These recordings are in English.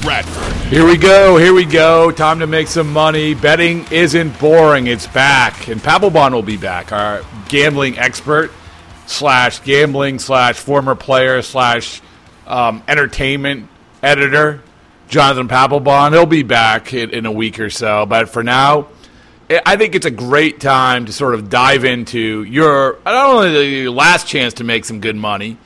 Bradford. Here we go. Here we go. Time to make some money. Betting isn't boring. It's back, and Papelbon will be back. Our gambling expert slash gambling slash former player slash um, entertainment editor, Jonathan Papelbon. He'll be back in, in a week or so. But for now, I think it's a great time to sort of dive into your not only your last chance to make some good money,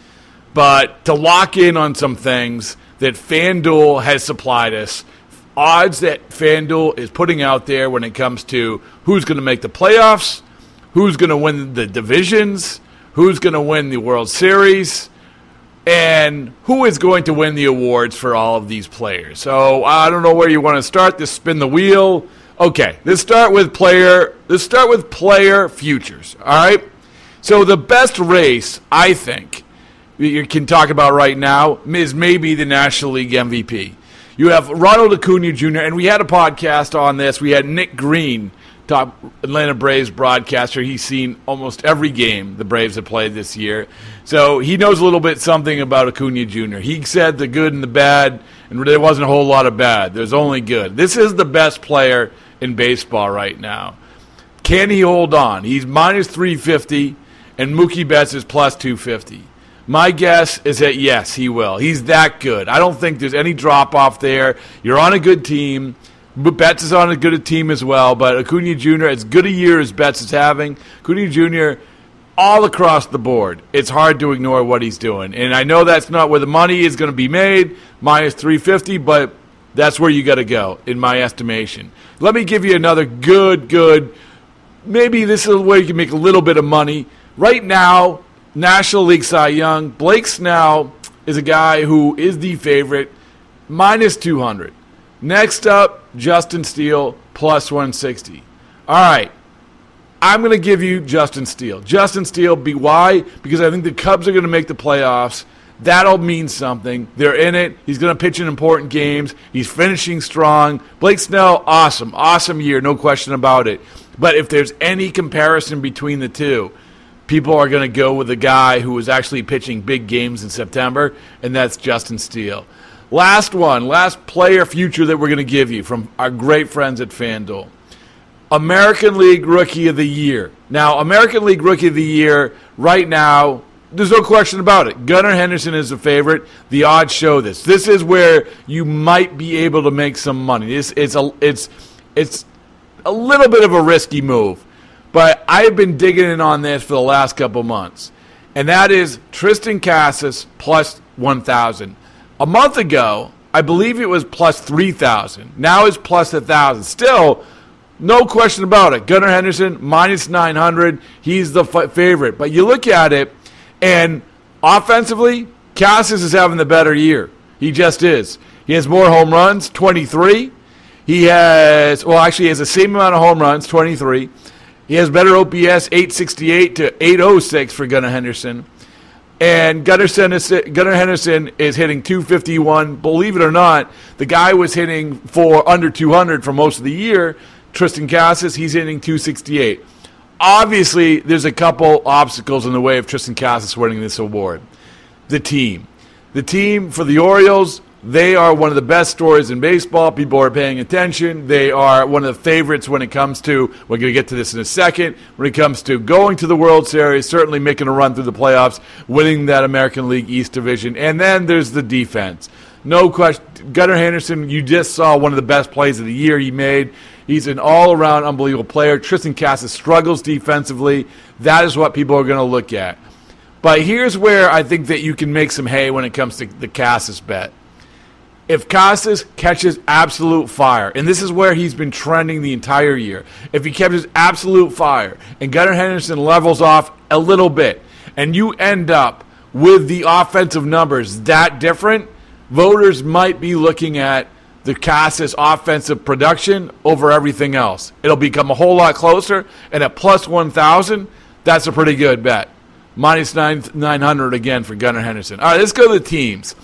but to lock in on some things that FanDuel has supplied us. Odds that FanDuel is putting out there when it comes to who's going to make the playoffs, who's going to win the divisions, who's going to win the World Series, and who is going to win the awards for all of these players. So I don't know where you want to start. Just spin the wheel. Okay, let's start with player. Let's start with player futures. All right. So the best race, I think, you can talk about right now is maybe the National League MVP. You have Ronald Acuna Jr., and we had a podcast on this. We had Nick Green, top Atlanta Braves broadcaster. He's seen almost every game the Braves have played this year. So he knows a little bit something about Acuna Jr. He said the good and the bad, and there wasn't a whole lot of bad. There's only good. This is the best player in baseball right now. Can he hold on? He's minus 350, and Mookie Betts is plus 250. My guess is that yes, he will. He's that good. I don't think there's any drop off there. You're on a good team. Betts is on a good team as well, but Acuna Jr., as good a year as Betts is having, Acuna Jr., all across the board, it's hard to ignore what he's doing. And I know that's not where the money is going to be made, minus 350, but that's where you got to go, in my estimation. Let me give you another good, good, maybe this is where you can make a little bit of money. Right now, National League Cy Young. Blake Snell is a guy who is the favorite, minus 200. Next up, Justin Steele, plus 160. All right. I'm going to give you Justin Steele. Justin Steele, be why? Because I think the Cubs are going to make the playoffs. That'll mean something. They're in it. He's going to pitch in important games. He's finishing strong. Blake Snell, awesome. Awesome year, no question about it. But if there's any comparison between the two, people are going to go with a guy who was actually pitching big games in September, and that's Justin Steele. Last one, last player future that we're going to give you from our great friends at FanDuel. American League Rookie of the Year. Now, American League Rookie of the Year, right now, there's no question about it. Gunnar Henderson is a favorite. The odds show this. This is where you might be able to make some money. It's, it's, a, it's, it's a little bit of a risky move. But I've been digging in on this for the last couple months. And that is Triston Casas plus 1,000. A month ago, I believe it was plus 3,000. Now it's plus 1,000. Still, No question about it. Gunnar Henderson, minus 900. He's the f- favorite. But you look at it, and offensively, Casas is having the better year. He just is. He has more home runs, 23. He has, well, actually, he has the same amount of home runs, 23. He has better OPS, 868 to 806 for Gunnar Henderson. And Gunnar, Henderson is hitting 251. Believe it or not, the guy was hitting for under 200 for most of the year. Triston Casas, he's hitting 268. Obviously, there's a couple obstacles in the way of Triston Casas winning this award. The team. The team for the Orioles, they are one of the best stories in baseball. People are paying attention. They are one of the favorites when it comes to, we're going to get to this in a second, when it comes to going to the World Series, certainly making a run through the playoffs, winning that American League East Division. And then there's the defense. No question. Gunnar Henderson, you just saw one of the best plays of the year he made. He's an all around unbelievable player. Triston Casas struggles defensively. That is what people are going to look at. But here's where I think that you can make some hay when it comes to the Casas bet if Casas catches absolute fire, and this is where he's been trending the entire year, if he catches absolute fire and Gunnar Henderson levels off a little bit, and you end up with the offensive numbers that different, voters might be looking at the Casas offensive production over everything else. It'll become a whole lot closer, and at plus 1,000, that's a pretty good bet. Minus 9, 900 again for Gunnar Henderson. All right, let's go to the teams.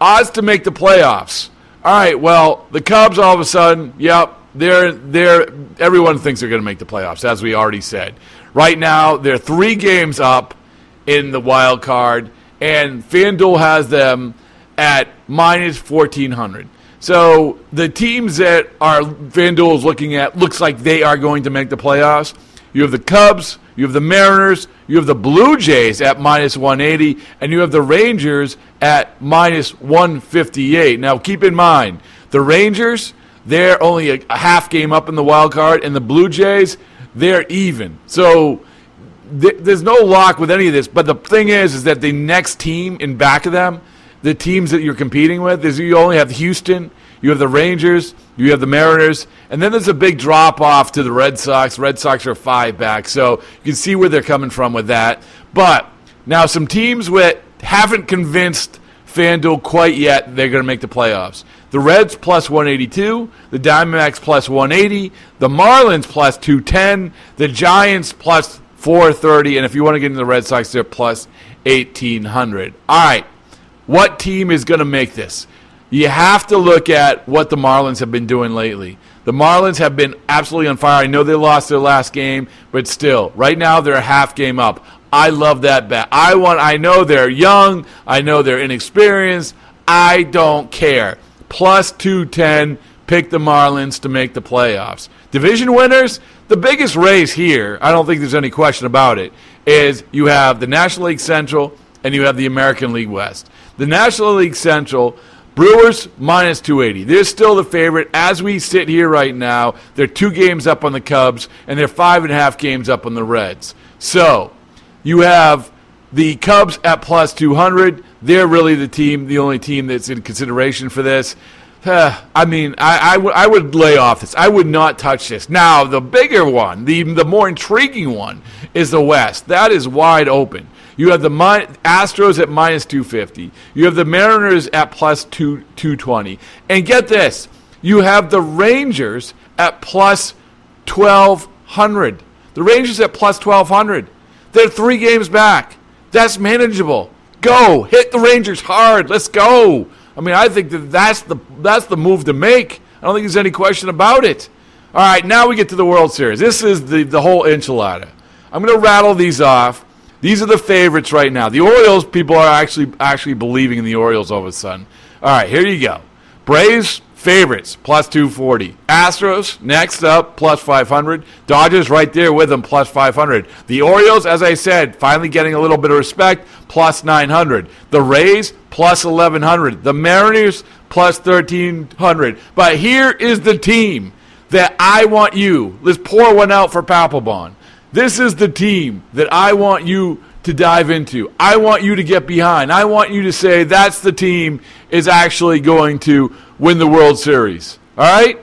Odds to make the playoffs. All right, well, the Cubs all of a sudden, yep, they're they're everyone thinks they're going to make the playoffs, as we already said. Right now, they're three games up in the wild card, and FanDuel has them at minus fourteen hundred. So the teams that are FanDuel is looking at looks like they are going to make the playoffs. You have the Cubs, you have the Mariners, you have the Blue Jays at minus 180, and you have the Rangers at minus 158. Now, keep in mind, the Rangers, they're only a, half game up in the wild card, and the Blue Jays, they're even. So th- there's no lock with any of this. But the thing is, is that the next team in back of them, the teams that you're competing with, is you only have Houston, you have the Rangers, you have the Mariners, and then there's a big drop off to the Red Sox. Red Sox are five back, so you can see where they're coming from with that. But now some teams that haven't convinced FanDuel quite yet they're going to make the playoffs. The Reds plus 182, the Diamondbacks plus 180, the Marlins plus 210, the Giants plus 430, and if you want to get into the Red Sox, they're plus 1800. All right, what team is going to make this? You have to look at what the Marlins have been doing lately. The Marlins have been absolutely on fire. I know they lost their last game, but still, right now they're a half game up. I love that bet. I want I know they're young, I know they're inexperienced. I don't care. Plus 210, pick the Marlins to make the playoffs. Division winners, the biggest race here, I don't think there's any question about it, is you have the National League Central and you have the American League West. The National League Central Brewers minus 280. They're still the favorite as we sit here right now. They're two games up on the Cubs, and they're five and a half games up on the Reds. So you have the Cubs at plus 200. They're really the team, the only team that's in consideration for this. I mean, I, I, w- I would lay off this. I would not touch this. Now, the bigger one, the, the more intriguing one, is the West. That is wide open. You have the Astros at minus 250. You have the Mariners at plus two, 220. And get this you have the Rangers at plus 1200. The Rangers at plus 1200. They're three games back. That's manageable. Go hit the Rangers hard. Let's go. I mean, I think that that's the that's the move to make. I don't think there's any question about it. All right, now we get to the World Series. This is the the whole enchilada. I'm going to rattle these off. These are the favorites right now. The Orioles, people are actually actually believing in the Orioles all of a sudden. All right, here you go. Braves, favorites, plus 240. Astros, next up, plus 500. Dodgers right there with them, plus 500. The Orioles, as I said, finally getting a little bit of respect, plus 900. The Rays, plus 1100. The Mariners, plus 1300. But here is the team that I want you. Let's pour one out for Papelbon. This is the team that I want you to dive into. I want you to get behind. I want you to say that's the team is actually going to win the World Series. All right?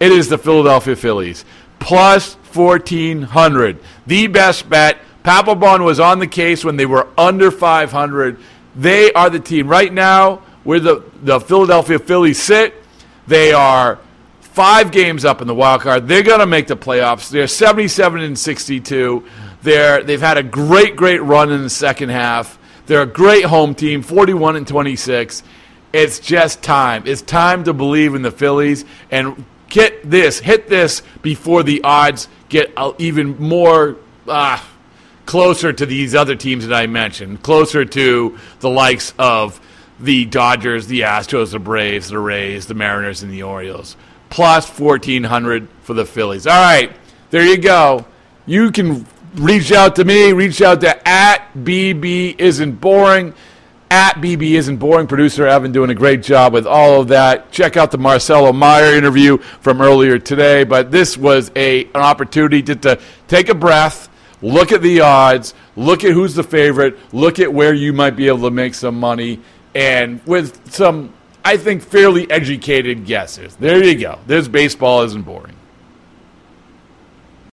It is the Philadelphia Phillies. Plus 1400. The best bet. Papelbon was on the case when they were under 500. They are the team. Right now, where the, the Philadelphia Phillies sit, they are five games up in the wild card. They're going to make the playoffs. They're 77 and 62. They're, they've had a great, great run in the second half. They're a great home team, 41 and 26. It's just time. It's time to believe in the Phillies and get this, hit this before the odds get even more uh, closer to these other teams that I mentioned, closer to the likes of the Dodgers, the Astros, the Braves, the Rays, the Mariners, and the Orioles. Plus 1,400 for the Phillies. All right, there you go. You can reach out to me, reach out to at BB isn't boring. At BB isn't boring. Producer Evan doing a great job with all of that. Check out the Marcelo Meyer interview from earlier today. But this was a an opportunity to, to take a breath, look at the odds, look at who's the favorite, look at where you might be able to make some money, and with some, I think, fairly educated guesses. There you go. This baseball isn't boring.